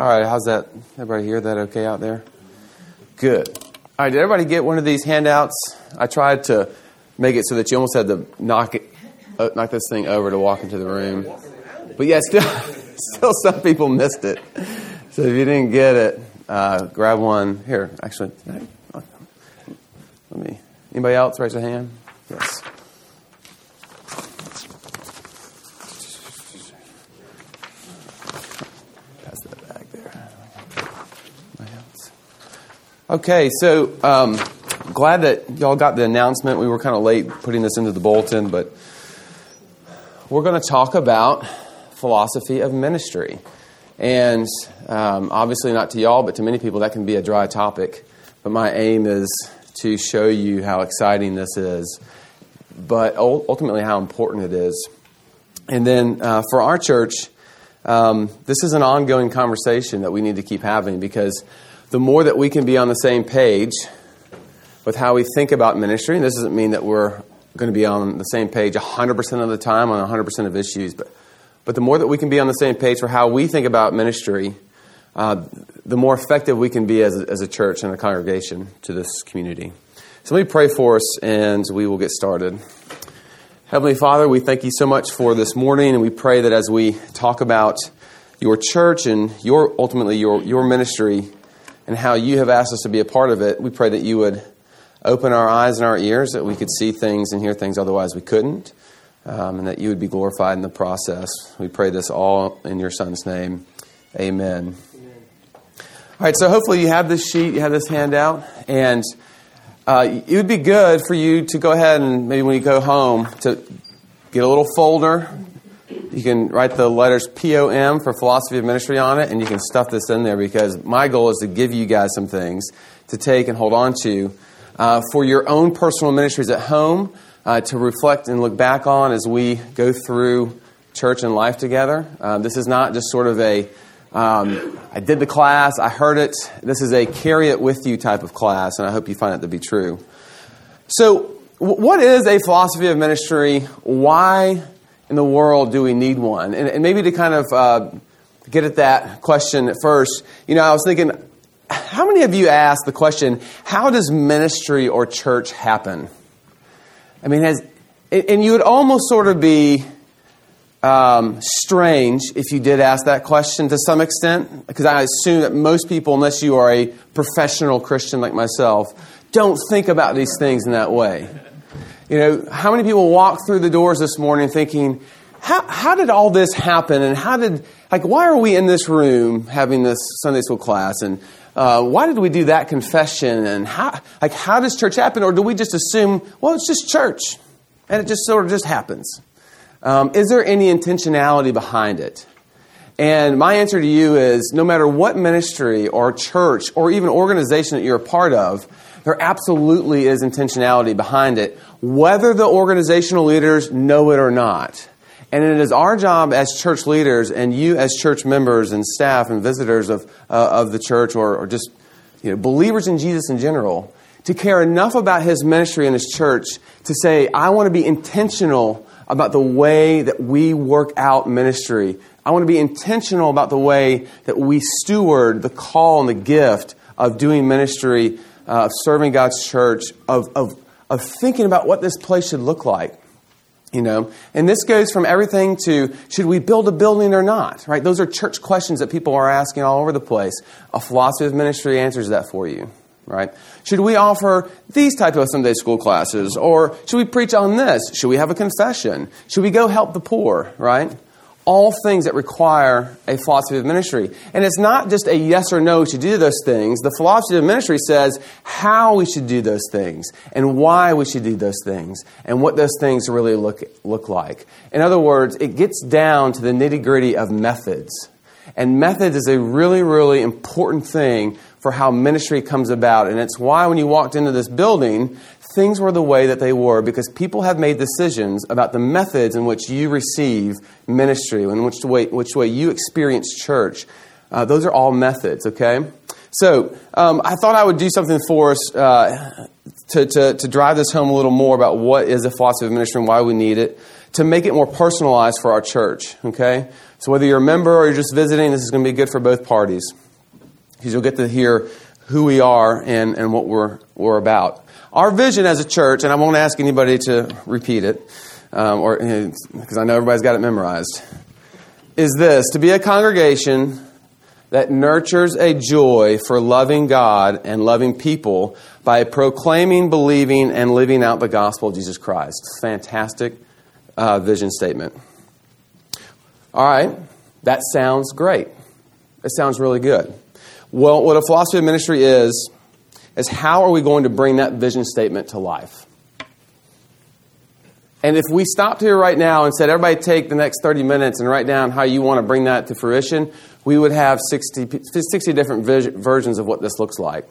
All right, how's that? Everybody hear that okay out there? Good. All right, did everybody get one of these handouts? I tried to make it so that you almost had to knock it, uh, knock this thing over to walk into the room. But yeah, still, still some people missed it. So if you didn't get it, uh, grab one. Here, actually, let me. Anybody else raise a hand? Yes. Okay, so um, glad that y'all got the announcement. We were kind of late putting this into the bulletin, but we're going to talk about philosophy of ministry. And um, obviously, not to y'all, but to many people, that can be a dry topic. But my aim is to show you how exciting this is, but ultimately how important it is. And then uh, for our church, um, this is an ongoing conversation that we need to keep having because the more that we can be on the same page with how we think about ministry, and this doesn't mean that we're going to be on the same page 100% of the time on 100% of issues, but, but the more that we can be on the same page for how we think about ministry, uh, the more effective we can be as a, as a church and a congregation to this community. So let me pray for us and we will get started. Heavenly Father, we thank you so much for this morning, and we pray that as we talk about your church and your ultimately your, your ministry, and how you have asked us to be a part of it, we pray that you would open our eyes and our ears, that we could see things and hear things otherwise we couldn't, um, and that you would be glorified in the process. We pray this all in your Son's name. Amen. Amen. All right, so hopefully you have this sheet, you have this handout, and uh, it would be good for you to go ahead and maybe when you go home to get a little folder you can write the letters POM for philosophy of ministry on it, and you can stuff this in there because my goal is to give you guys some things to take and hold on to uh, for your own personal ministries at home uh, to reflect and look back on as we go through church and life together. Uh, this is not just sort of a um, I did the class, I heard it. This is a carry it with you type of class, and I hope you find it to be true. So, what is a philosophy of ministry? Why in the world do we need one? And, and maybe to kind of uh, get at that question at first, you know, I was thinking, how many of you asked the question, how does ministry or church happen? I mean, has, and you would almost sort of be um, strange if you did ask that question to some extent, because I assume that most people, unless you are a professional Christian like myself, don't think about these things in that way. You know, how many people walk through the doors this morning thinking, how, how did all this happen? And how did, like, why are we in this room having this Sunday school class? And uh, why did we do that confession? And how, like, how does church happen? Or do we just assume, well, it's just church? And it just sort of just happens. Um, is there any intentionality behind it? And my answer to you is no matter what ministry or church or even organization that you're a part of, there absolutely is intentionality behind it, whether the organizational leaders know it or not. And it is our job as church leaders and you as church members and staff and visitors of, uh, of the church or, or just you know, believers in Jesus in general to care enough about his ministry and his church to say, I want to be intentional about the way that we work out ministry. I want to be intentional about the way that we steward the call and the gift of doing ministry uh, of serving God's church, of, of, of thinking about what this place should look like. You know, and this goes from everything to should we build a building or not, right? Those are church questions that people are asking all over the place. A philosophy of ministry answers that for you, right? Should we offer these type of Sunday school classes, or should we preach on this? Should we have a confession? Should we go help the poor, right? All things that require a philosophy of ministry. And it's not just a yes or no to do those things. The philosophy of ministry says how we should do those things and why we should do those things and what those things really look, look like. In other words, it gets down to the nitty gritty of methods. And methods is a really, really important thing for how ministry comes about. And it's why when you walked into this building, things were the way that they were because people have made decisions about the methods in which you receive ministry, in which way, which way you experience church. Uh, those are all methods, okay? So um, I thought I would do something for us uh, to, to, to drive this home a little more about what is a philosophy of ministry and why we need it. to make it more personalized for our church, okay? So whether you're a member or you're just visiting, this is going to be good for both parties. Because you'll get to hear who we are and, and what we're, we're about. Our vision as a church, and I won't ask anybody to repeat it, um, or because I know everybody's got it memorized, is this to be a congregation that nurtures a joy for loving God and loving people by proclaiming, believing, and living out the gospel of Jesus Christ. Fantastic uh, vision statement. All right, that sounds great. It sounds really good. Well, what a philosophy of ministry is, is how are we going to bring that vision statement to life? And if we stopped here right now and said, everybody take the next 30 minutes and write down how you want to bring that to fruition, we would have 60, 60 different vision, versions of what this looks like.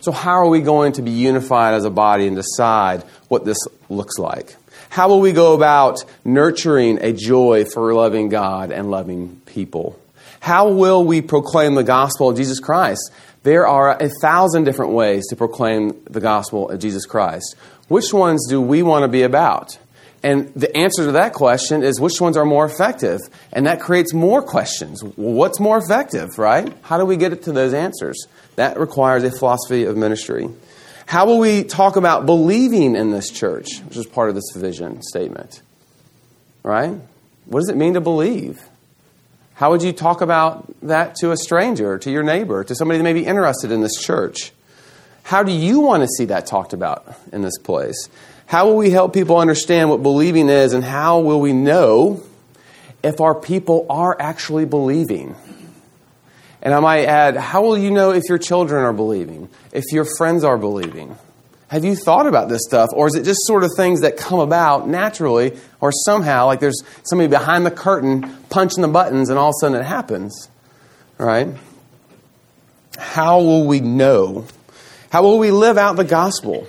So, how are we going to be unified as a body and decide what this looks like? How will we go about nurturing a joy for loving God and loving people? How will we proclaim the gospel of Jesus Christ? There are a thousand different ways to proclaim the gospel of Jesus Christ. Which ones do we want to be about? And the answer to that question is which ones are more effective? And that creates more questions. what's more effective, right? How do we get to those answers? That requires a philosophy of ministry. How will we talk about believing in this church, which is part of this vision statement? Right? What does it mean to believe? How would you talk about that to a stranger, to your neighbor, to somebody that may be interested in this church? How do you want to see that talked about in this place? How will we help people understand what believing is, and how will we know if our people are actually believing? And I might add, how will you know if your children are believing, if your friends are believing? Have you thought about this stuff? Or is it just sort of things that come about naturally or somehow, like there's somebody behind the curtain punching the buttons and all of a sudden it happens? Right? How will we know? How will we live out the gospel?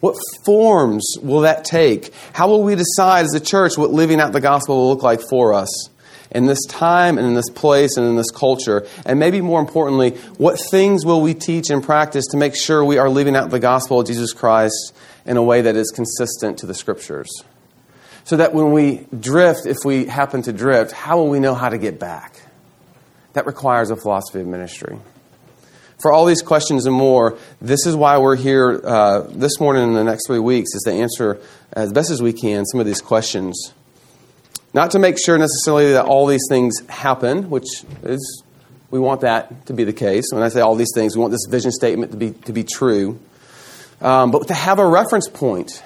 What forms will that take? How will we decide as a church what living out the gospel will look like for us in this time and in this place and in this culture? And maybe more importantly, what things will we teach and practice to make sure we are living out the gospel of Jesus Christ in a way that is consistent to the scriptures? So that when we drift, if we happen to drift, how will we know how to get back? That requires a philosophy of ministry. For all these questions and more, this is why we're here uh, this morning and the next three weeks, is to answer as best as we can some of these questions. Not to make sure necessarily that all these things happen, which is, we want that to be the case. When I say all these things, we want this vision statement to be, to be true. Um, but to have a reference point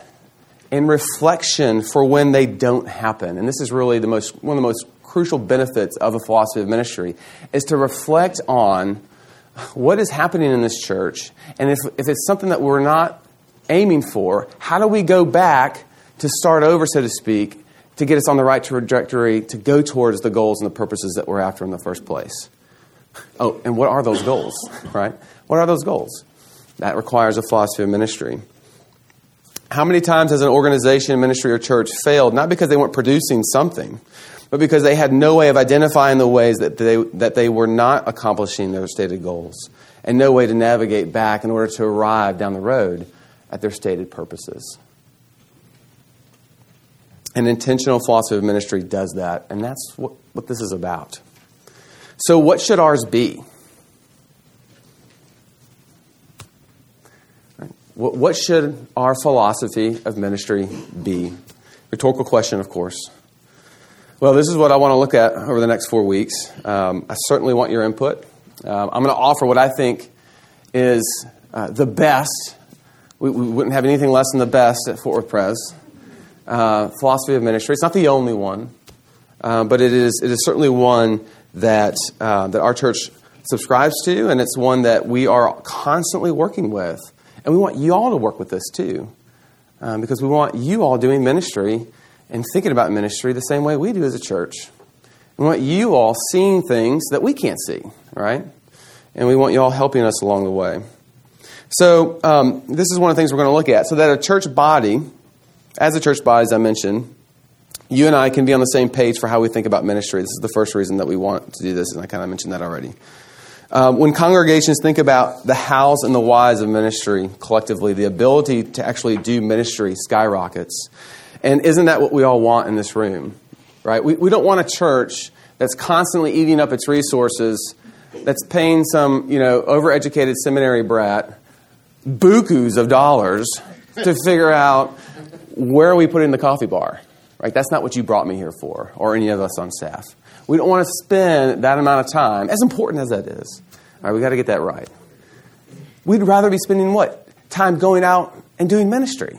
and reflection for when they don't happen. And this is really the most, one of the most crucial benefits of a philosophy of ministry, is to reflect on what is happening in this church, and if, if it's something that we're not aiming for, how do we go back to start over, so to speak, to get us on the right trajectory to go towards the goals and the purposes that we're after in the first place? Oh, and what are those goals, right? What are those goals? That requires a philosophy of ministry. How many times has an organization, ministry, or church failed, not because they weren't producing something, but because they had no way of identifying the ways that they, that they were not accomplishing their stated goals and no way to navigate back in order to arrive down the road at their stated purposes. An intentional philosophy of ministry does that, and that's what, what this is about. So, what should ours be? What should our philosophy of ministry be? Rhetorical question, of course. Well, this is what I want to look at over the next four weeks. Um, I certainly want your input. Um, I'm going to offer what I think is uh, the best. We, we, wouldn't have anything less than the best at Fort Worth Pres. Uh, philosophy of ministry. It's not the only one, uh, but it is, it is certainly one that, uh, that our church subscribes to, and it's one that we are constantly working with. And we want you all to work with this too, um, because we want you all doing ministry and thinking about ministry the same way we do as a church. We want you all seeing things that we can't see, right? And we want you all helping us along the way. So, um, this is one of the things we're going to look at. So, that a church body, as a church body, as I mentioned, you and I can be on the same page for how we think about ministry. This is the first reason that we want to do this, and I kind of mentioned that already. Um, when congregations think about the hows and the whys of ministry collectively, the ability to actually do ministry skyrockets. And isn't that what we all want in this room? Right? We, we don't want a church that's constantly eating up its resources, that's paying some, you know, overeducated seminary brat bukus of dollars to figure out where are we putting the coffee bar. Right? That's not what you brought me here for, or any of us on staff. We don't want to spend that amount of time, as important as that is. All right, we got to get that right. We'd rather be spending what? Time going out and doing ministry.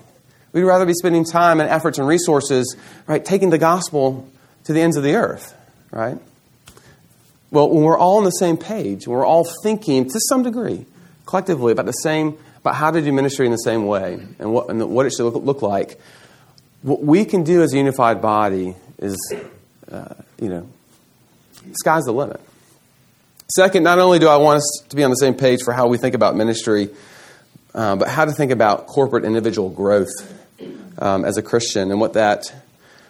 We'd rather be spending time and efforts and resources, right, taking the gospel to the ends of the earth, right? Well, when we're all on the same page, when we're all thinking to some degree, collectively, about the same, about how to do ministry in the same way and what, and what it should look, look like, what we can do as a unified body is, uh, you know, sky's the limit. Second, not only do I want us to be on the same page for how we think about ministry, uh, but how to think about corporate individual growth um, as a Christian and what that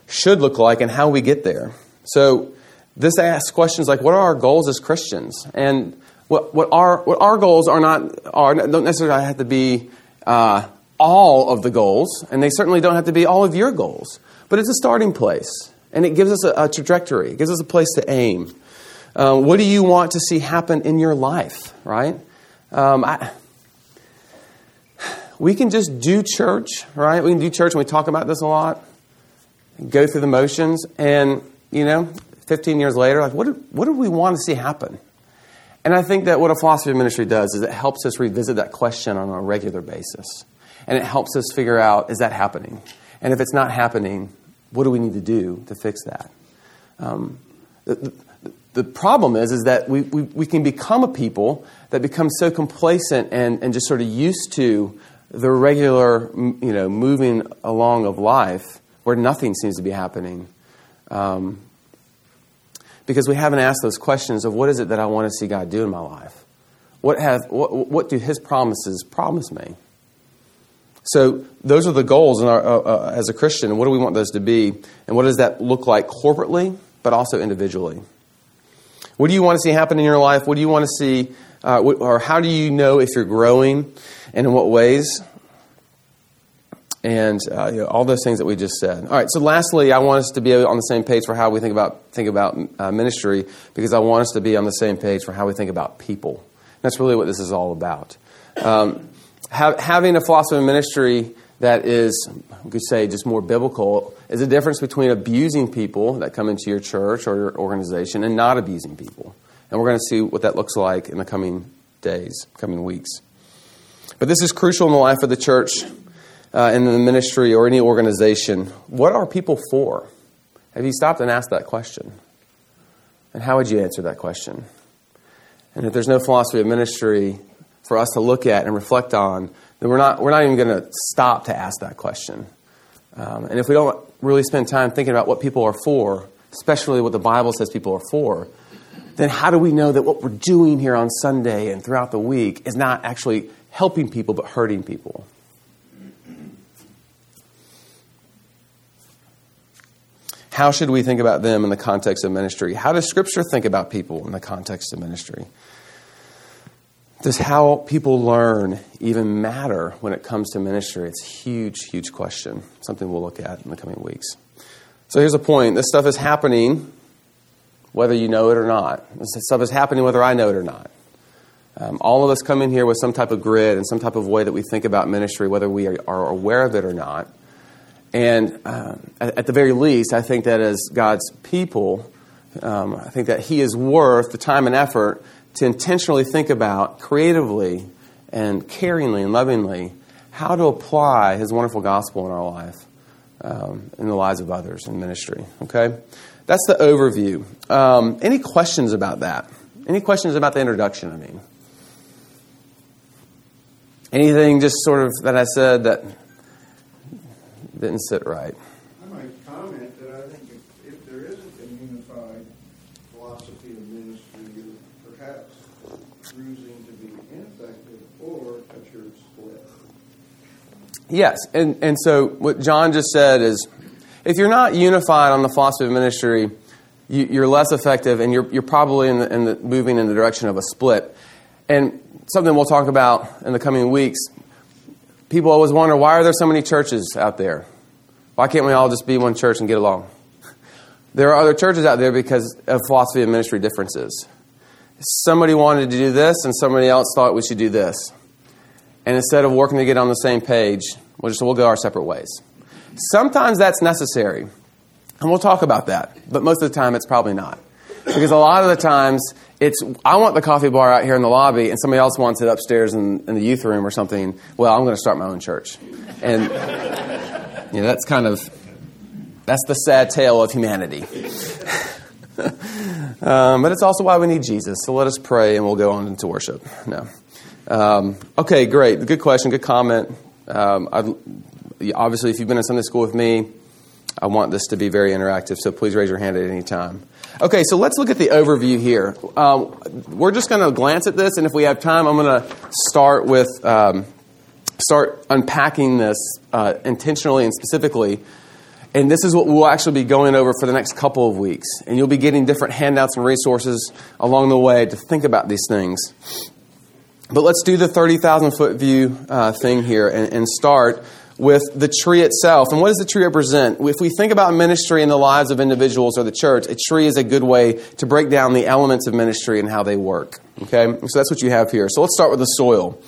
should look like and how we get there. So, this asks questions like, what are our goals as Christians? And what, what, our, what our goals are not, are, don't necessarily have to be uh, all of the goals, and they certainly don't have to be all of your goals, but it's a starting place, and it gives us a, a trajectory, it gives us a place to aim. Uh, what do you want to see happen in your life, right? Um, I, we can just do church, right? We can do church, and we talk about this a lot, go through the motions, and, you know, 15 years later, like, what what do we want to see happen? And I think that what a philosophy of ministry does is it helps us revisit that question on a regular basis. And it helps us figure out is that happening? And if it's not happening, what do we need to do to fix that? Um, the, the, the, problem is, is that we, we, we, can become a people that become so complacent and, and just sort of used to the regular, you know, moving along of life where nothing seems to be happening. Um, because we haven't asked those questions of what is it that I want to see God do in my life? What, have, what, what do His promises promise me? So those are the goals our, uh, uh, as a Christian, what do we want those to be? And what does that look like corporately, but also individually? What do you want to see happen in your life? What do you want to see, uh, or how do you know if you're growing, and in what ways? And uh, you know, all those things that we just said. All right. So, lastly, I want us to be on the same page for how we think about think about uh, ministry, because I want us to be on the same page for how we think about people. That's really what this is all about. Um, having a philosophy of ministry that is, we could say, just more biblical is a difference between abusing people that come into your church or your organization and not abusing people. And we're going to see what that looks like in the coming days, coming weeks. But this is crucial in the life of the church, uh, in the ministry, or any organization. What are people for? Have you stopped and asked that question? And how would you answer that question? And if there's no philosophy of ministry, for us to look at and reflect on, then we're not, we're not even going to stop to ask that question. Um, and if we don't really spend time thinking about what people are for, especially what the Bible says people are for, then how do we know that what we're doing here on Sunday and throughout the week is not actually helping people but hurting people? How should we think about them in the context of ministry? How does Scripture think about people in the context of ministry? Does how people learn even matter when it comes to ministry? It's a huge, huge question. Something we'll look at in the coming weeks. So here's a point this stuff is happening whether you know it or not. This stuff is happening whether I know it or not. Um, all of us come in here with some type of grid and some type of way that we think about ministry, whether we are, are aware of it or not. And uh, at, at, the very least, I think that as God's people, um, I think that He is worth the time and effort to intentionally think about creatively and caringly and lovingly how to apply His wonderful gospel in our life, um, in the lives of others in ministry. Okay? That's the overview. Um, any questions about that? Any questions about the introduction, I mean? Anything just sort of that I said that didn't sit right? I might comment that I think if, if there isn't a unified philosophy of ministry, you're perhaps cruising to be ineffective or a church split. Yes, and, and so what John just said is if you're not unified on the philosophy of ministry, you, are less effective and you're, you're probably in the, in the, moving in the direction of a split. And something we'll talk about in the coming weeks people always wonder why are there so many churches out there? Why can't we all just be one church and get along? There are other churches out there because of philosophy of ministry differences. Somebody wanted to do this, and somebody else thought we should do this. And instead of working to get on the same page, we'll just we'll go our separate ways. Sometimes that's necessary, and we'll talk about that. But most of the time, it's probably not, because a lot of the times it's I want the coffee bar out here in the lobby, and somebody else wants it upstairs in, in the youth room or something. Well, I'm going to start my own church, and you know, that's kind of that's the sad tale of humanity. um, but it's also why we need Jesus. So let us pray, and we'll go on into worship. No. Um, okay, great. Good question. Good comment. Um, obviously, if you've been in Sunday school with me, I want this to be very interactive, so please raise your hand at any time. Okay, so let's look at the overview here. Um, we're just going to glance at this, and if we have time, I'm going to start with um, start unpacking this uh, intentionally and specifically. And this is what we'll actually be going over for the next couple of weeks. And you'll be getting different handouts and resources along the way to think about these things. But let's do the 30,000 foot view uh, thing here and, and start with the tree itself. And what does the tree represent? If we think about ministry in the lives of individuals or the church, a tree is a good way to break down the elements of ministry and how they work. Okay? So that's what you have here. So let's start with the soil.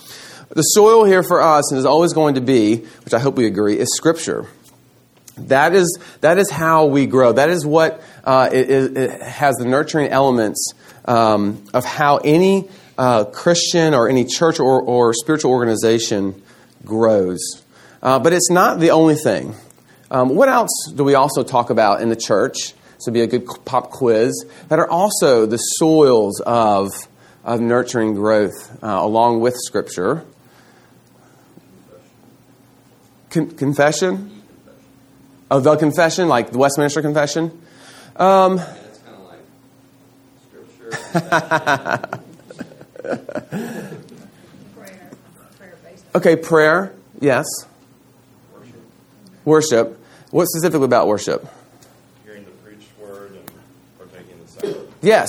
The soil here for us and is always going to be, which I hope we agree, is Scripture. That is, that is how we grow. That is what uh, it, it has the nurturing elements um, of how any uh, Christian or any church or, or spiritual organization grows. Uh, but it's not the only thing. Um, what else do we also talk about in the church? This would be a good pop quiz. That are also the soils of, of nurturing growth uh, along with Scripture. Con- confession? Oh, the confession, like the Westminster Confession? Um, yeah, kind of like scripture. okay, prayer, yes. Worship. What specifically about worship? Hearing the preached word and partaking in the sacrament. Yes,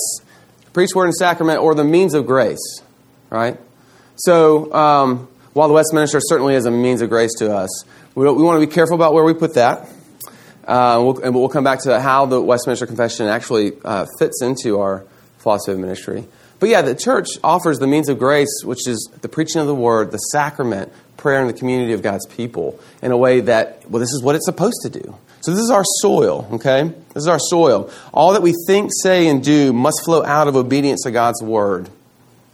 preached word and sacrament, or the means of grace, right? So, um, while the Westminster certainly is a means of grace to us, we, we want to be careful about where we put that. Uh, we'll, and we'll come back to how the Westminster Confession actually uh, fits into our philosophy of ministry. But yeah, the church offers the means of grace, which is the preaching of the word, the sacrament, prayer, in the community of God's people in a way that, well, this is what it's supposed to do. So this is our soil, okay? This is our soil. All that we think, say, and do must flow out of obedience to God's word.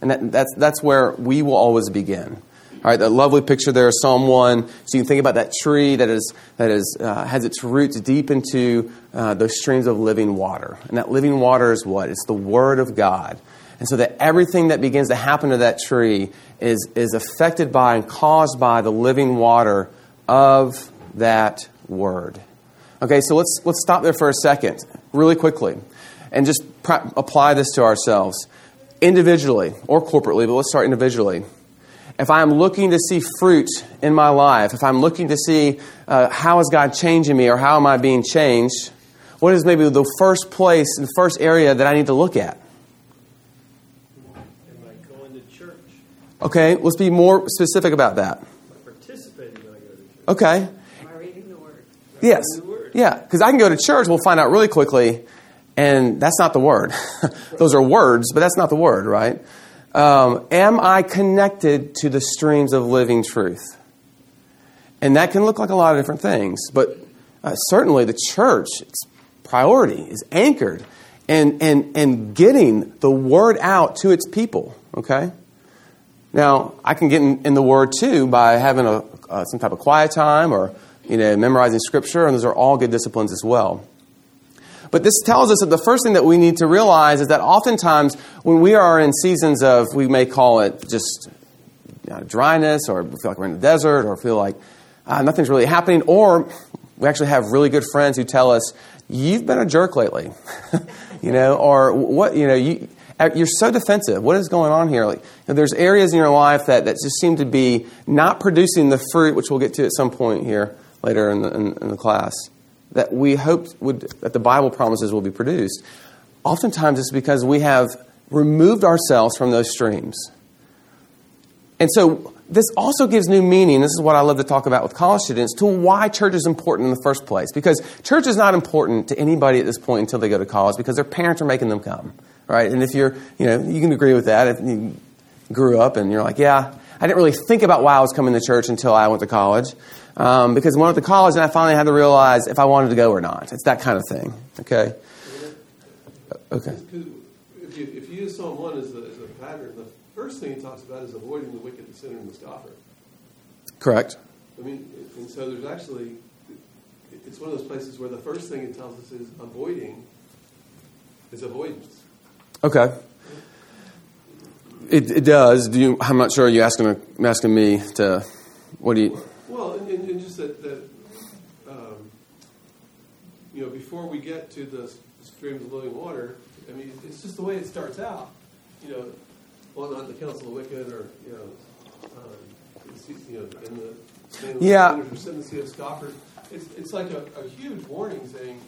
And that, that's, that's where we will always begin. All right, that lovely picture there of Psalm 1. So you can think about that tree that, is, that is, uh, has its roots deep into uh, those streams of living water. And that living water is what? It's the Word of God. And so that everything that begins to happen to that tree is, is affected by and caused by the living water of that word. Okay, so let's, let's stop there for a second, really quickly, and just pr- apply this to ourselves individually or corporately, but let's start individually. If I'm looking to see fruit in my life, if I'm looking to see uh, how is God changing me or how am I being changed, what is maybe the first place, the first area that I need to look at? Okay, let's be more specific about that. Participating. Okay. Reading the Word? Yes. The word. Yeah, because I can go to church, we'll find out really quickly, and that's not the word. Those are words, but that's not the word, right? Um, am I connected to the streams of living truth? And that can look like a lot of different things, but uh, certainly the church, its priority is anchored and, in, in getting the word out to its people, okay? Now, I can get in, in the Word too by having a, uh, some type of quiet time or you know, memorizing Scripture, and those are all good disciplines as well. But this tells us that the first thing that we need to realize is that oftentimes when we are in seasons of, we may call it just you know, dryness, or feel like we're in the desert, or feel like uh, nothing's really happening, or we actually have really good friends who tell us, "You've been a jerk lately," you know, or what you know you you're so defensive. What is going on here? Like, you know, there's areas in your life that, that just seem to be not producing the fruit, which we'll get to at some point here later in the, in, in the class, that we hoped would, that the Bible promises will be produced. Oftentimes it's because we have removed ourselves from those streams. And so this also gives new meaning. This is what I love to talk about with college students to why church is important in the first place. Because church is not important to anybody at this point until they go to college because their parents are making them come, right? And if you're, you know, you can agree with that. If you grew up and you're like, yeah, I didn't really think about why I was coming to church until I went to college. Um, because when I went to college, and I finally had to realize if I wanted to go or not. It's that kind of thing, okay? Okay. If you, if you use Psalm 1 as the first thing he talks about is avoiding the wicked, the sinner, and the scoffer. Correct. I mean, and so there's actually, it's one of those places where the first thing it tells us is avoiding is avoidance. Okay. It, it does. Do you, I'm not sure. Are you asking asking me to? What do you? Well, and, and, and just that, that um, you know, before we get to the streams of living water, I mean, it's just the way it starts out. You know, well, not the counsel of wicked, or you know, um, you know, in the stand of the Yeah. or sit in the seat of scoffers. It's, it's like a, a huge warning saying,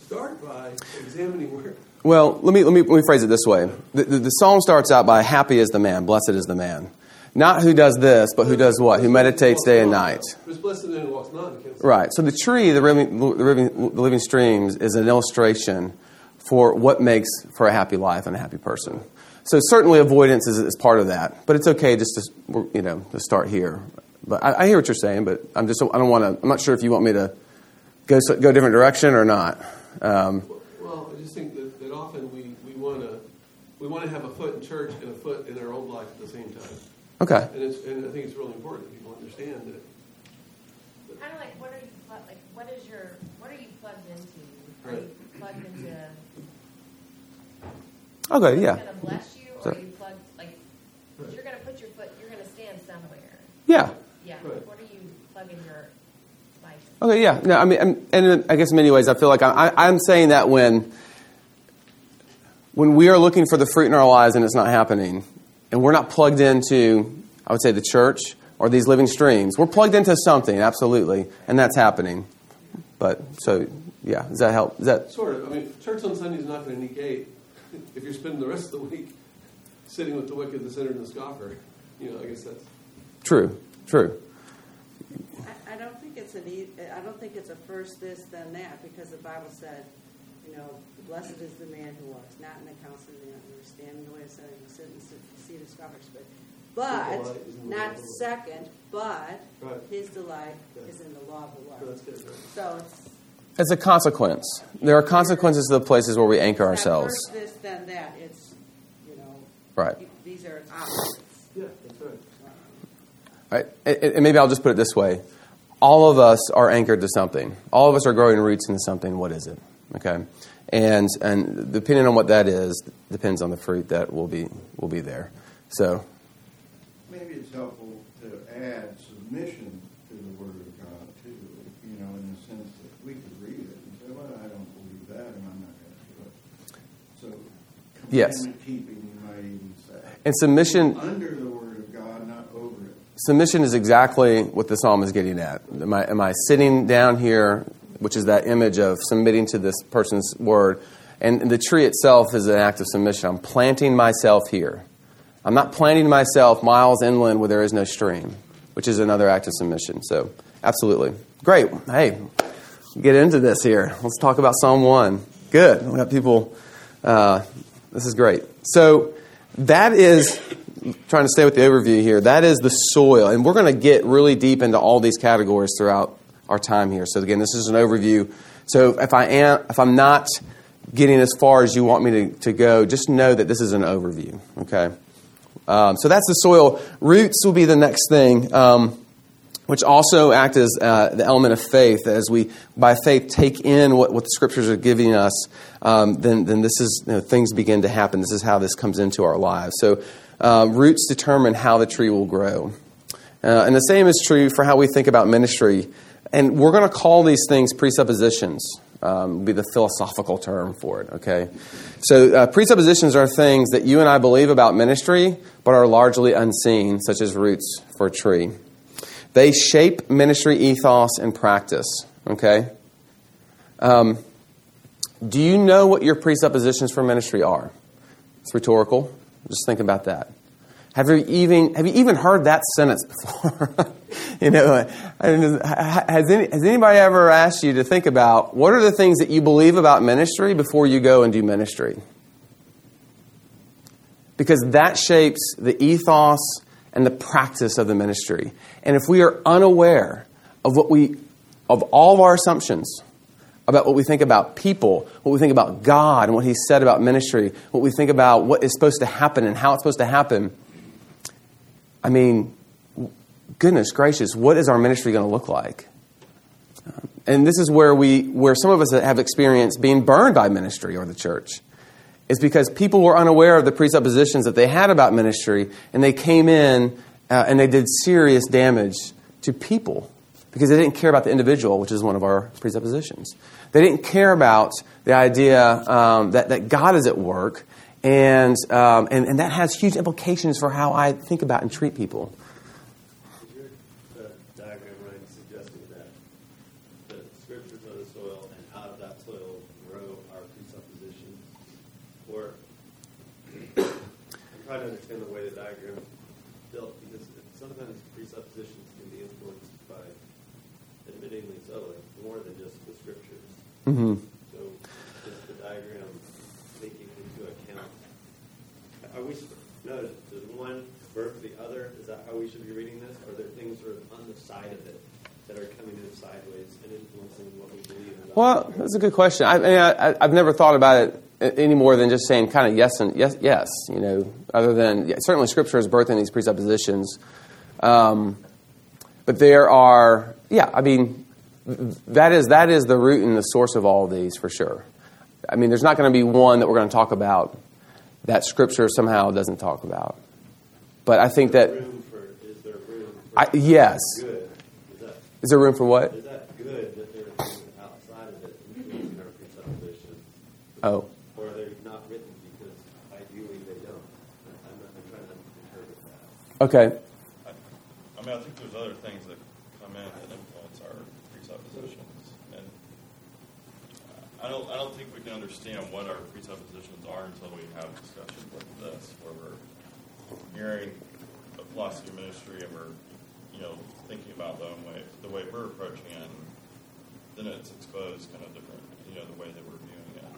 start by examining where. Well, let me let me let me phrase it this way. The, the, the psalm starts out by "Happy is the man, blessed is the man." Not who does this, but who does what? Who meditates day and night. Who's blessed the who walks not in the. Right. So the tree, the living, the living, the living streams, is an illustration for what makes for a happy life and a happy person. So certainly avoidance is, is part of that, but it's okay just to you know to start here. But I, I hear what you're saying, but I'm just I don't want to. I'm not sure if you want me to go go a different direction or not. Um, Well, I just think that, that often we, we want to we want to have a foot in church and a foot in our old life at the same time, okay. and it's and I think it's really important that people understand that. Kind of like, what are you, plug- like, what is your, what are you plugged into? Are you plugged into, Okay. Yeah. going to bless you, or So- you plugged, like, 'cause you're going to put your foot, you're going to stand somewhere. Yeah. Yeah, Right. what are you plugging your life? Okay, yeah. No, I mean, I'm- and I guess in many ways, I feel like I, I, I'm saying that when when we are looking for the fruit in our lives and it's not happening, and we're not plugged into, I would say, the church or these living streams, we're plugged into something, absolutely, and that's happening. But so, yeah, does that help? Is that Sort of. I mean, church on Sunday is not going to negate if you're spending the rest of the week sitting with the wicked, the sinner, and the scoffer. You know, I guess that's true? True. I, I don't think it's an e- I don't think it's a first this then that because the Bible said, you know, blessed is the man who walks not in the counsel of the ungodly, stand the way of sinners, and sit in the sit- seat of scoffers. But, delight but is in the law not the second, but Right. his delight Yeah. is in the law of the Lord. that's good. Right? So it's As a consequence, there are consequences to the places where we anchor it's ourselves. first this then that. It's you know, Right. these are opposites. Yeah, that's right. Right? And and maybe I'll just put it this way. All of us are anchored to something. All of us are growing roots into something. What is it? Okay? And, and depending on what that is, depends on the fruit that will be, will be there. So, Maybe it's helpful to add submission to the Word of God too, you know, in the sense that we could read it and say, well, I don't believe that and I'm not going to do it. So, Yes. keeping, you might even say. and submission, Under the Word of God, not over it. submission is exactly what the psalm is getting at. Am I, am I sitting down here, which is that image of submitting to this person's word? And the tree itself is an act of submission. I'm planting myself here. I'm not planting myself miles inland where there is no stream, which is another act of submission. So, absolutely. Great. Hey, get into this here. Let's talk about Psalm 1. Good. We got people. Uh, this is great. So, that is, trying to stay with the overview here, that is the soil. And we're going to get really deep into all these categories throughout our time here. So, again, this is an overview. So, if, I am, if I'm not getting as far as you want me to, to go, just know that this is an overview. Okay? Um, so that's the soil. Roots will be the next thing, um, which also act as uh, the element of faith. As we, by faith, take in what, what the scriptures are giving us, um, then, then this is, you know, things begin to happen. This is how this comes into our lives. So um, roots determine how the tree will grow. Uh, and the same is true for how we think about ministry. And we're going to call these things presuppositions, um, be the philosophical term for it, okay? So, uh, presuppositions are things that you and I believe about ministry, but are largely unseen, such as roots for a tree. They shape ministry ethos and practice, okay? Um, do you know what your presuppositions for ministry are? It's rhetorical. Just think about that. Have you even have you even heard that sentence before? you know, has any, has anybody ever asked you to think about what are the things that you believe about ministry before you go and do ministry? Because that shapes the ethos and the practice of the ministry. And if we are unaware of what we of all of our assumptions about what we think about people, what we think about God and what He said about ministry, what we think about what is supposed to happen and how it's supposed to happen. I mean, goodness gracious, what is our ministry going to look like? And this is where we, where some of us have experienced being burned by ministry or the church, is because people were unaware of the presuppositions that they had about ministry, and they came in uh, and they did serious damage to people because they didn't care about the individual, which is one of our presuppositions. They didn't care about the idea um, that, that God is at work, and, um, and, and that has huge implications for how I think about and treat people. Is your uh, diagram right suggesting that the scriptures are the soil, and out of that soil grow our presuppositions? Or I'm trying to understand the way the diagram is built, because sometimes presuppositions can be influenced by, admittingly so, more than just the scriptures. Mm-hmm. So is the diagram taking into account, are we, no, does one birth the other? Is that how we should be reading this? Are there things sort of on the side of it that are coming in sideways and influencing what we believe? about Well, that's a good question. I, I, mean, I, I've never thought about it any more than just saying kind of yes and yes, yes. You know, other than yeah, certainly Scripture is birthing these presuppositions, um, but there are, yeah. I mean, that is that is the root and the source of all of these for sure. I mean, there's not going to be one that we're going to talk about that Scripture somehow doesn't talk about. But I think that for, is there room for I, yes, good? Is that, is there room for what? is that good that there are things outside of it influencing our presuppositions? Oh. Or are they not written because ideally they don't? I'm, I'm trying to interpret that. Okay. I mean, I think there's other things that come in that influence our presuppositions, and I don't, I don't think we can understand what our presuppositions are until we have discussions like this, where we're hearing a philosophy of ministry and we're, you know, thinking about the way, the way we're approaching it, and then it's exposed kind of different, you know, the way that we're viewing it.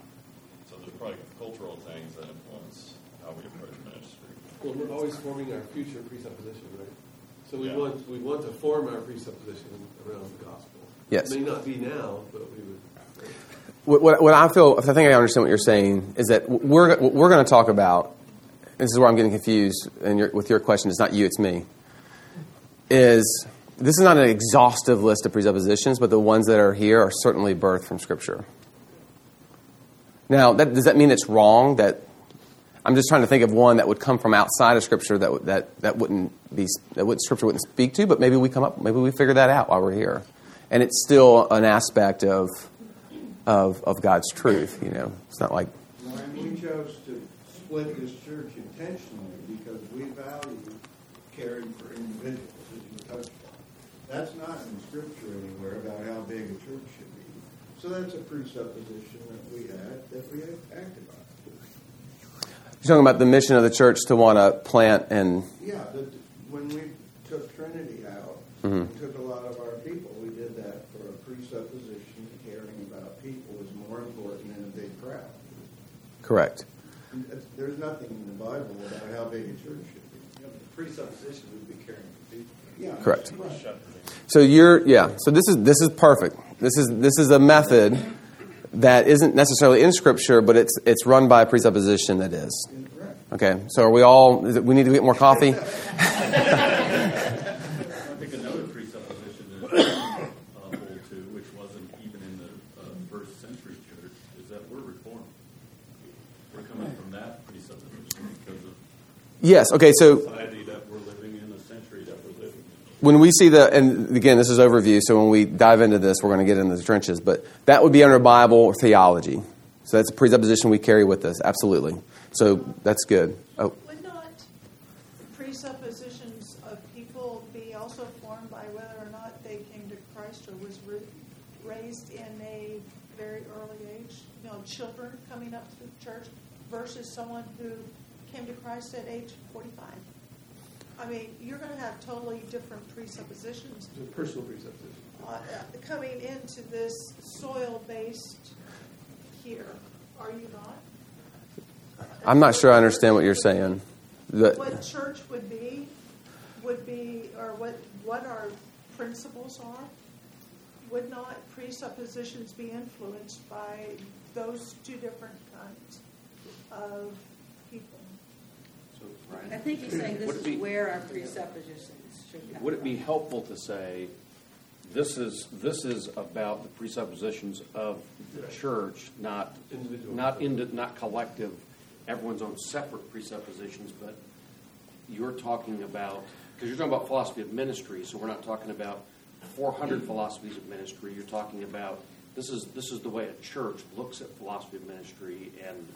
So there's probably cultural things that influence how we approach ministry. Well, we're always forming our future presupposition, right? So we Yeah. want we want to form our presupposition around the gospel. Yes. It may not be now, but we would. What, what, I feel, I think I understand what you're saying, is that we're, we're going to talk about, this is where I'm getting confused and with your question, it's not you, it's me, is this is not an exhaustive list of presuppositions, but the ones that are here are certainly birthed from Scripture. Now, that, does that mean it's wrong? That I'm just trying to think of one that would come from outside of Scripture that that that wouldn't be that would, Scripture wouldn't speak to, but maybe we come up, maybe we figure that out while we're here, and it's still an aspect of of of God's truth. You know, it's not like And we chose to split this church intentionally because we value caring for individuals, as you touched on. That's not in Scripture anywhere about how big a church should be. So that's a presupposition that we had that we had acted on. you're talking about the mission of the church to want to plant and Yeah, the, when we took Trinity out, Mhm. we took a lot of our people, we did that for a presupposition that caring about people was more important than a big crowd. Correct. There's nothing in the Bible about how big a church should be. You know, the presupposition would be caring for people. Yeah, Correct. right. So you're yeah. So this is this is perfect. This is this is a method that isn't necessarily in Scripture, but it's it's run by a presupposition that is. Okay. So are we all? Is it, we need to get more coffee. I think another presupposition that uh, hold to, which wasn't even in the uh, first century church, is that we're reformed. We're coming from that presupposition because of Yes. Okay. So society that we're living in, the century that we're living in. when we see the and again this is overview. So when we dive into this, we're going to get into the trenches. But that would be under Bible or theology. So that's a presupposition we carry with us. Absolutely. So that's good. Oh, Would not presuppositions of people be also formed by whether or not they came to Christ or was raised in a very early age? You know, children coming up through the church versus someone who came to Christ at age 45. I mean, you're going to have totally different presuppositions It's a personal presuppositions. uh, coming into this soil-based here, are you not? I'm not sure I understand what you're saying. The- What church would be, would be, or what, what our principles are, would not presuppositions be influenced by those two different kinds of people? I think he's saying this Would it is be- where our presuppositions should come Would it be from. helpful to say, this is, this is about the presuppositions of the church, not, Individual. not indi not collective, everyone's own separate presuppositions, but you're talking about, because you're talking about philosophy of ministry, so we're not talking about four hundred philosophies of ministry, you're talking about, this is, this is the way a church looks at philosophy of ministry, and,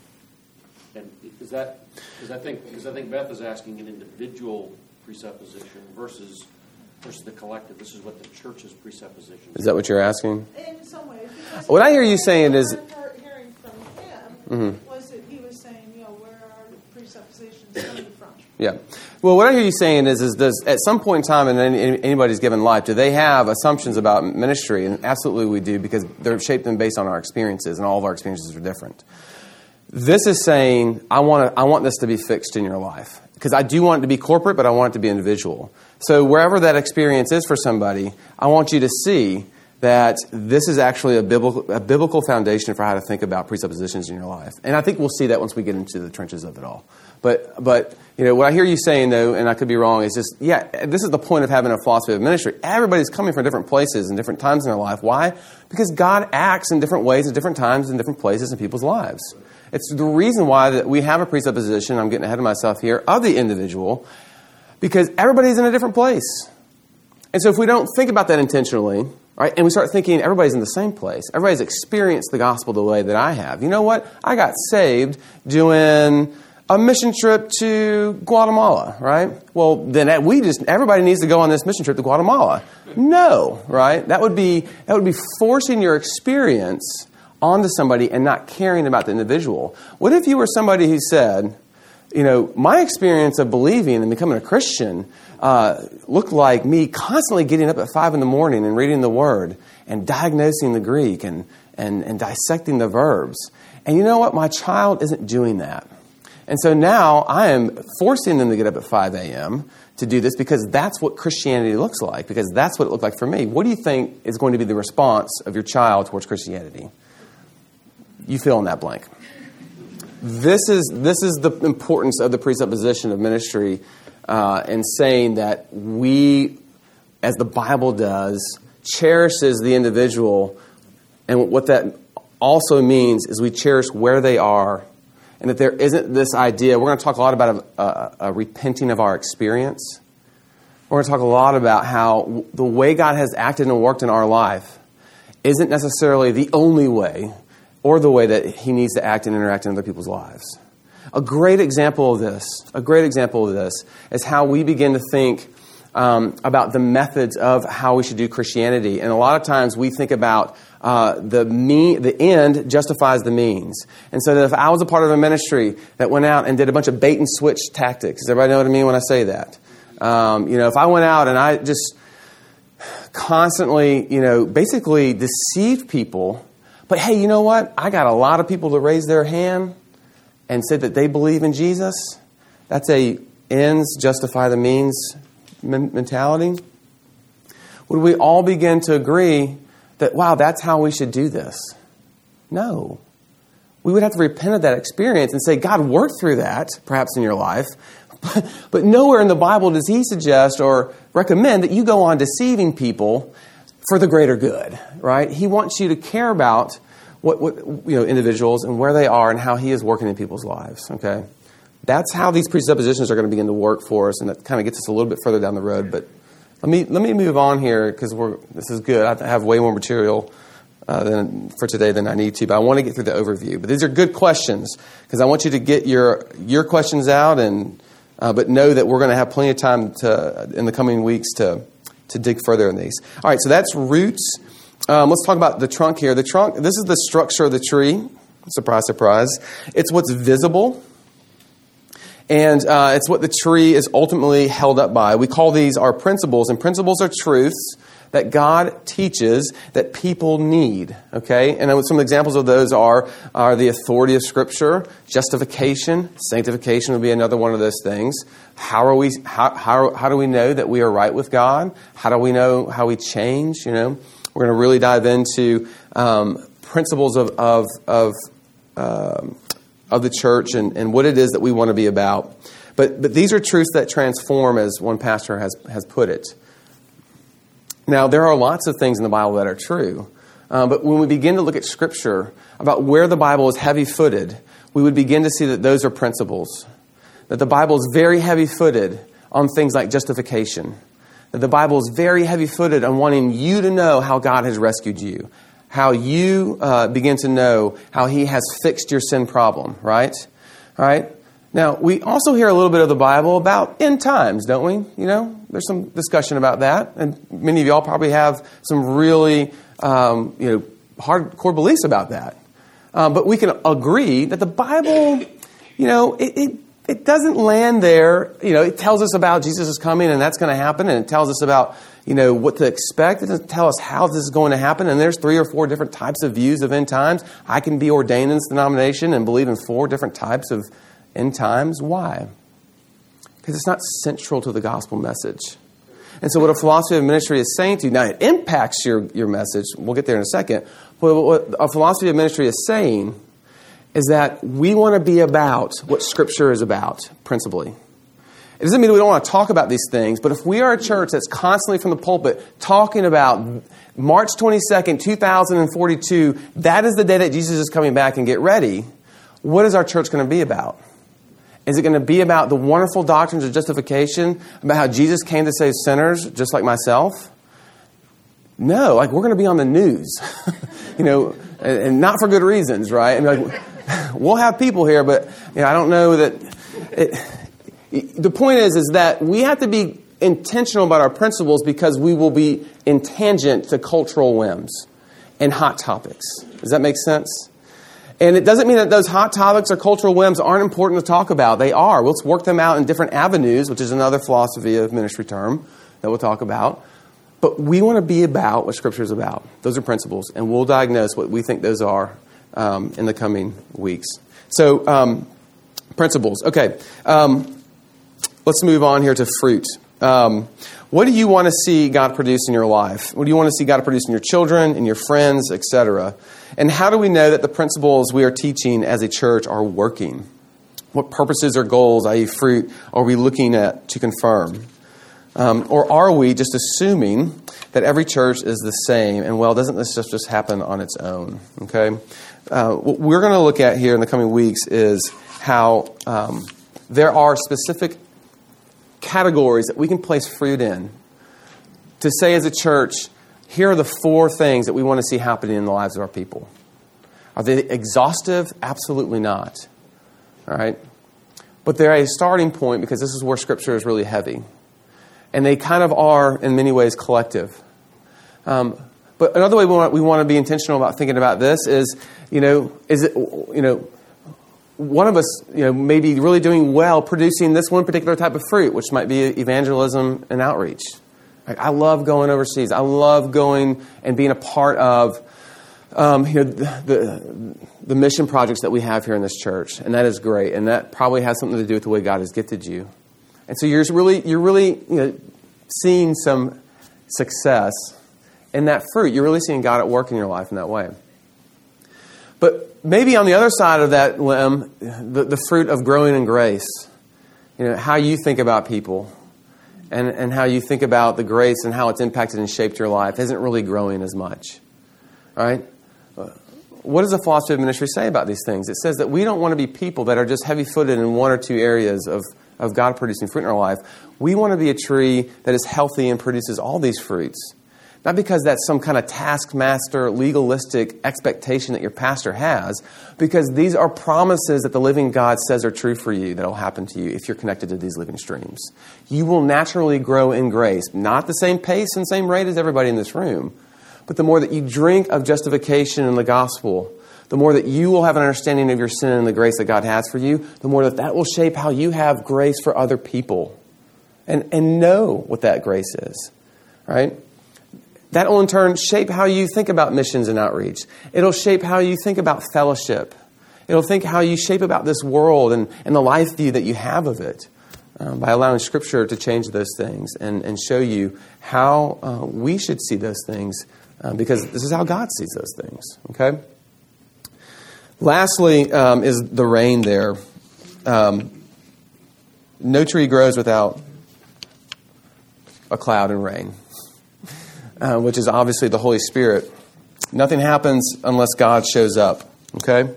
and is that, because I think, because I think Beth is asking an individual presupposition versus, versus the collective, this is what the church's presupposition Is that what you're asking? In some ways. because What I hear you saying is- What I'm hear- hearing from him Mhm. was that he was saying, you know, where are the presuppositions coming from? Yeah. Well, what I hear you saying is, is does at some point in time in any, anybody's given life, do they have assumptions about ministry? And absolutely we do because they're shaped and based on our experiences, and all of our experiences are different. This is saying, I want, to, I want this to be fixed in your life. Because I do want it to be corporate, but I want it to be individual. So wherever that experience is for somebody, I want you to see that this is actually a biblical, a biblical foundation for how to think about presuppositions in your life. And I think we'll see that once we get into the trenches of it all. But, but you know, what I hear you saying, though, and I could be wrong, is just, yeah, this is the point of having a philosophy of ministry. Everybody's coming from different places and different times in their life. Why? Because God acts in different ways at different times in different places in people's lives. It's the reason why that we have a presupposition, I'm getting ahead of myself here, of the individual, because everybody's in a different place. And so if we don't think about that intentionally, right, and we start thinking everybody's in the same place, everybody's experienced the gospel the way that I have. You know what? I got saved doing a mission trip to Guatemala, right? Well, then we just everybody needs to go on this mission trip to Guatemala. No, right? That would be that would be forcing your experience onto somebody and not caring about the individual. What if you were somebody who said, you know, my experience of believing and becoming a Christian uh, looked like me constantly getting up at five in the morning and reading the Word and diagnosing the Greek and, and, and dissecting the verbs. And you know what? My child isn't doing that. And so now I am forcing them to get up at 5 a.m. to do this because that's what Christianity looks like, because that's what it looked like for me. What do you think is going to be the response of your child towards Christianity? You fill in that blank. This is, this is the importance of the presupposition of ministry uh, in saying that we, as the Bible does, cherishes the individual. And what that also means is we cherish where they are and that there isn't this idea. We're going to talk a lot about a, a, a repenting of our experience. We're going to talk a lot about how the way God has acted and worked in our life isn't necessarily the only way or the way that He needs to act and interact in other people's lives. A great example of this, a great example of this, is how we begin to think um, about the methods of how we should do Christianity. And a lot of times we think about uh, the mean, the end justifies the means. And so that if I was a part of a ministry that went out and did a bunch of bait and switch tactics, does everybody know what I mean when I say that? Um, you know, if I went out and I just constantly, you know, basically deceived people, but hey, you know what? I got a lot of people to raise their hand and say that they believe in Jesus. That's a ends justify the means mentality. Would we all begin to agree that, wow, that's how we should do this? No. We would have to repent of that experience and say, God worked through that, perhaps in your life, but nowhere in the Bible does He suggest or recommend that you go on deceiving people for the greater good, right? He wants you to care about what, what you know individuals and where they are and how He is working in people's lives. Okay, that's how these presuppositions are going to begin to work for us, and that kind of gets us a little bit further down the road. But let me let me move on here because this is good. I have way more material uh, than, for today than I need to, but I want to get through the overview. But these are good questions because I want you to get your your questions out, and uh, but know that we're going to have plenty of time to in the coming weeks to to dig further in these. All right, so that's roots. Um, let's talk about the trunk here. The trunk. This is the structure of the tree. Surprise, surprise. It's what's visible. And uh, it's what the tree is ultimately held up by. We call these our principles, and principles are truths that God teaches that people need. Okay, and some examples of those are are the authority of Scripture, justification, sanctification would be another one of those things. How are we? How how, how do we know that we are right with God? How do we know how we change? You know, we're going to really dive into um, principles of of of, um, of the church and, and what it is that we want to be about. But but these are truths that transform, as one pastor has has put it. Now, there are lots of things in the Bible that are true, uh, but when we begin to look at Scripture about where the Bible is heavy footed, we would begin to see that those are principles. That the Bible is very heavy footed on things like justification. That the Bible is very heavy footed on wanting you to know how God has rescued you, how you uh, begin to know how He has fixed your sin problem, right? Right? Now, we also hear a little bit of the Bible about end times, don't we? You know, there's some discussion about that. And many of y'all probably have some really, um, you know, hardcore beliefs about that. Um, but we can agree that the Bible, you know, it, it, it doesn't land there. You know, it tells us about Jesus is coming and that's going to happen, and it tells us about, you know, what to expect. It doesn't tell us how this is going to happen. And there's three or four different types of views of end times. I can be ordained in this denomination and believe in four different types of end times. Why? Because it's not central to the gospel message. And so, what a philosophy of ministry is saying to you, now it impacts your, your message. We'll get there in a second. But what a philosophy of ministry is saying is that we want to be about what Scripture is about, principally. It doesn't mean we don't want to talk about these things, but if we are a church that's constantly from the pulpit talking about March 22nd, 2042, that is the day that Jesus is coming back and get ready, what is our church going to be about? Is it going to be about the wonderful doctrines of justification, about how Jesus came to save sinners just like myself? No, like we're going to be on the news, you know, and, and, not for good reasons, right? Mean, like, we'll have people here, but you know, I don't know that. It, the point is, is that we have to be intentional about our principles because we will be in tangent to cultural whims and hot topics. Does that make sense? And it doesn't mean that those hot topics or cultural whims aren't important to talk about. They are. Let's work them out in different avenues, which is another philosophy of ministry term that we'll talk about. But we want to be about what Scripture is about. Those are principles, and we'll diagnose what we think those are um, in the coming weeks. So, um, principles. Okay, um, let's move on here to fruit. Um, what do you want to see God produce in your life? What do you want to see God produce in your children, in your friends, etc.? And how do we know that the principles we are teaching as a church are working? What purposes or goals, i.e., fruit, are we looking at to confirm? Um, or are we just assuming that every church is the same and, well, doesn't this just, just happen on its own? Okay? Uh, what we're going to look at here in the coming weeks is how um, there are specific categories that we can place fruit in to say as a church, here are the four things that we want to see happening in the lives of our people. Are they exhaustive? Absolutely not. All right? But they're a starting point because this is where Scripture is really heavy. And they kind of are, in many ways, collective. Um, but another way we want, we want to be intentional about thinking about this is, you know, is it, you know, one of us, you know, may be really doing well producing this one particular type of fruit, which might be evangelism and outreach. Like, I love going overseas. I love going and being a part of um, you know, the, the, the, mission projects that we have here in this church, and that is great. And that probably has something to do with the way God has gifted you. And so you're really, you're really you know, seeing some success in that fruit. You're really seeing God at work in your life in that way. But maybe on the other side of that limb, the, the fruit of growing in grace, you know, how you think about people, and, and how you think about the grace and how it's impacted and shaped your life isn't really growing as much. Right? What does the philosophy of ministry say about these things? It says that we don't want to be people that are just heavy footed in one or two areas of, of God producing fruit in our life. We want to be a tree that is healthy and produces all these fruits. Not because that's some kind of taskmaster, legalistic expectation that your pastor has, because these are promises that the living God says are true for you that will happen to you if you're connected to these living streams. You will naturally grow in grace, not the same pace and same rate as everybody in this room, but the more that you drink of justification in the gospel, the more that you will have an understanding of your sin and the grace that God has for you, the more that that will shape how you have grace for other people and, and know what that grace is, right? That will in turn shape how you think about missions and outreach. It'll shape how you think about fellowship. It'll think how you shape about this world and, and the life view that you have of it um, by allowing Scripture to change those things and, and show you how uh, we should see those things uh, because this is how God sees those things. Okay? Lastly, um, is the rain there. Um, no tree grows without a cloud and rain, uh, which is obviously the Holy Spirit. Nothing happens unless God shows up. Okay?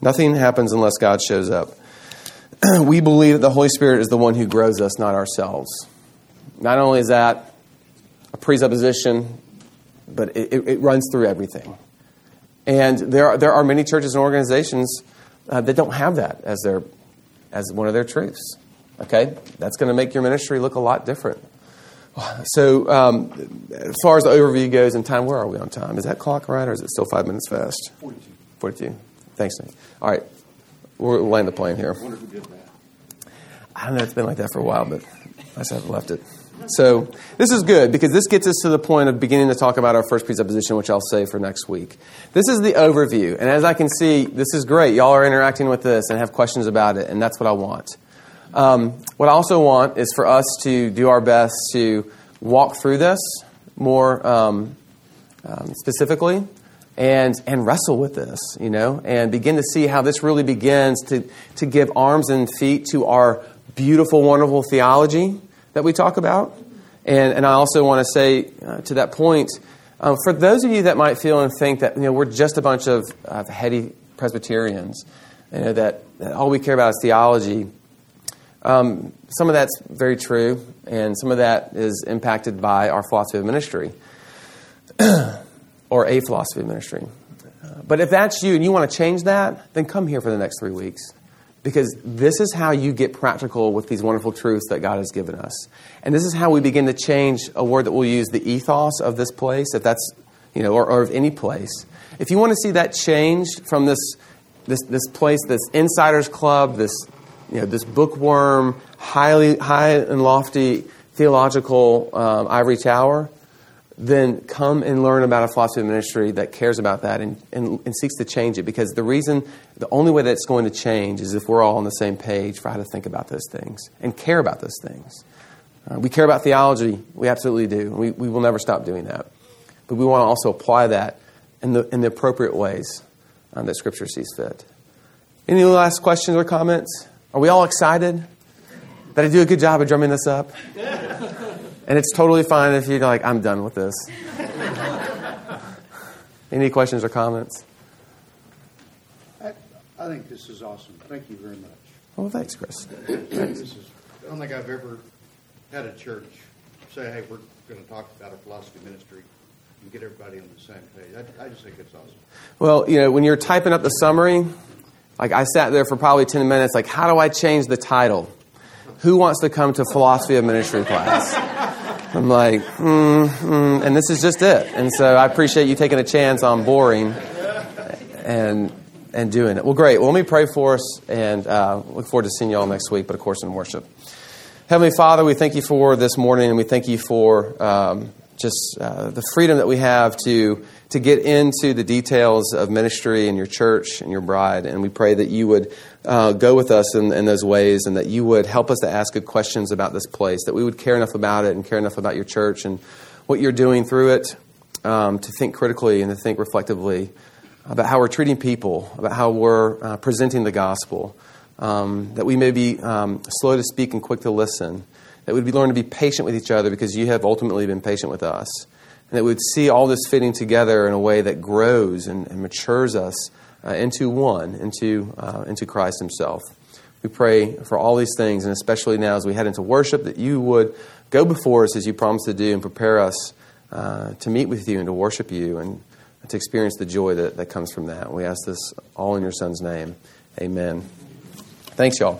Nothing happens unless God shows up. we believe that the Holy Spirit is the one who grows us, not ourselves. Not only is that a presupposition, but it, it, it runs through everything. And there are, there are many churches and organizations uh, that don't have that as, their, as one of their truths. Okay? That's going to make your ministry look a lot different. So, um, as far as the overview goes in time, where are we on time? Is that clock right, or is it still five minutes fast? 42. 42. Thanks, Nate. All right. We'll land the plane here. I don't know, it's been like that for a while, but I just haven't left it. So this is good because this gets us to the point of beginning to talk about our first presupposition, which I'll say for next week. This is the overview, and as I can see, this is great. Y'all are interacting with this and have questions about it, and that's what I want. Um, what I also want is for us to do our best to walk through this more um, um, specifically and and wrestle with this, you know, and begin to see how this really begins to to give arms and feet to our beautiful, wonderful theology that we talk about. And and I also want to say uh, to that point, um, for those of you that might feel and think that you know we're just a bunch of uh, heady Presbyterians, you know that, that all we care about is theology. Um, some of that's very true, and some of that is impacted by our philosophy of ministry. or a philosophy of ministry. But if that's you and you want to change that, then come here for the next three weeks. Because this is how you get practical with these wonderful truths that God has given us. And this is how we begin to change a word that we'll use, the ethos of this place, if that's, you know, or, or of any place. If you want to see that changed from this, this, this place, this insiders club, this, you know, this bookworm, highly, high and lofty theological um, ivory tower, then come and learn about a philosophy of ministry that cares about that and, and, and, seeks to change it. Because the reason, the only way that's going to change is if we're all on the same page for how to think about those things and care about those things. Uh, we care about theology, we absolutely do. We, we will never stop doing that. But we want to also apply that in the, in the appropriate ways um, that Scripture sees fit. Any last questions or comments? Are we all excited? Did I do a good job of drumming this up? And it's totally fine if you're like, I'm done with this. Any questions or comments? I, I think this is awesome. Thank you very much. Well, thanks, Chris. this is, I don't think I've ever had a church say, hey, we're going to talk about a philosophy ministry and get everybody on the same page. I, I just think it's awesome. Well, you know, when you're typing up the summary, like I sat there for probably 10 minutes, like, how do I change the title? Who wants to come to philosophy of ministry class? I'm like, mm, mm, and this is just it. And so I appreciate you taking a chance on boring and and doing it. Well, great. Well, let me pray for us and uh, look forward to seeing you all next week, but of course in worship. Heavenly Father, we thank you for this morning and we thank you for um, just uh, the freedom that we have to to get into the details of ministry and your church and your bride. And we pray that you would uh, go with us in, in, those ways and that you would help us to ask good questions about this place, that we would care enough about it and care enough about your church and what you're doing through it um, to think critically and to think reflectively about how we're treating people, about how we're uh, presenting the gospel, um, that we may be um, slow to speak and quick to listen, that we'd be learn to be patient with each other because you have ultimately been patient with us and that we would see all this fitting together in a way that grows and, and matures us uh, into one, into, uh, into Christ Himself. We pray for all these things, and especially now as we head into worship, that you would go before us as you promised to do and prepare us uh, to meet with you and to worship you and to experience the joy that, that comes from that. We ask this all in your Son's name. Amen. Thanks, y'all.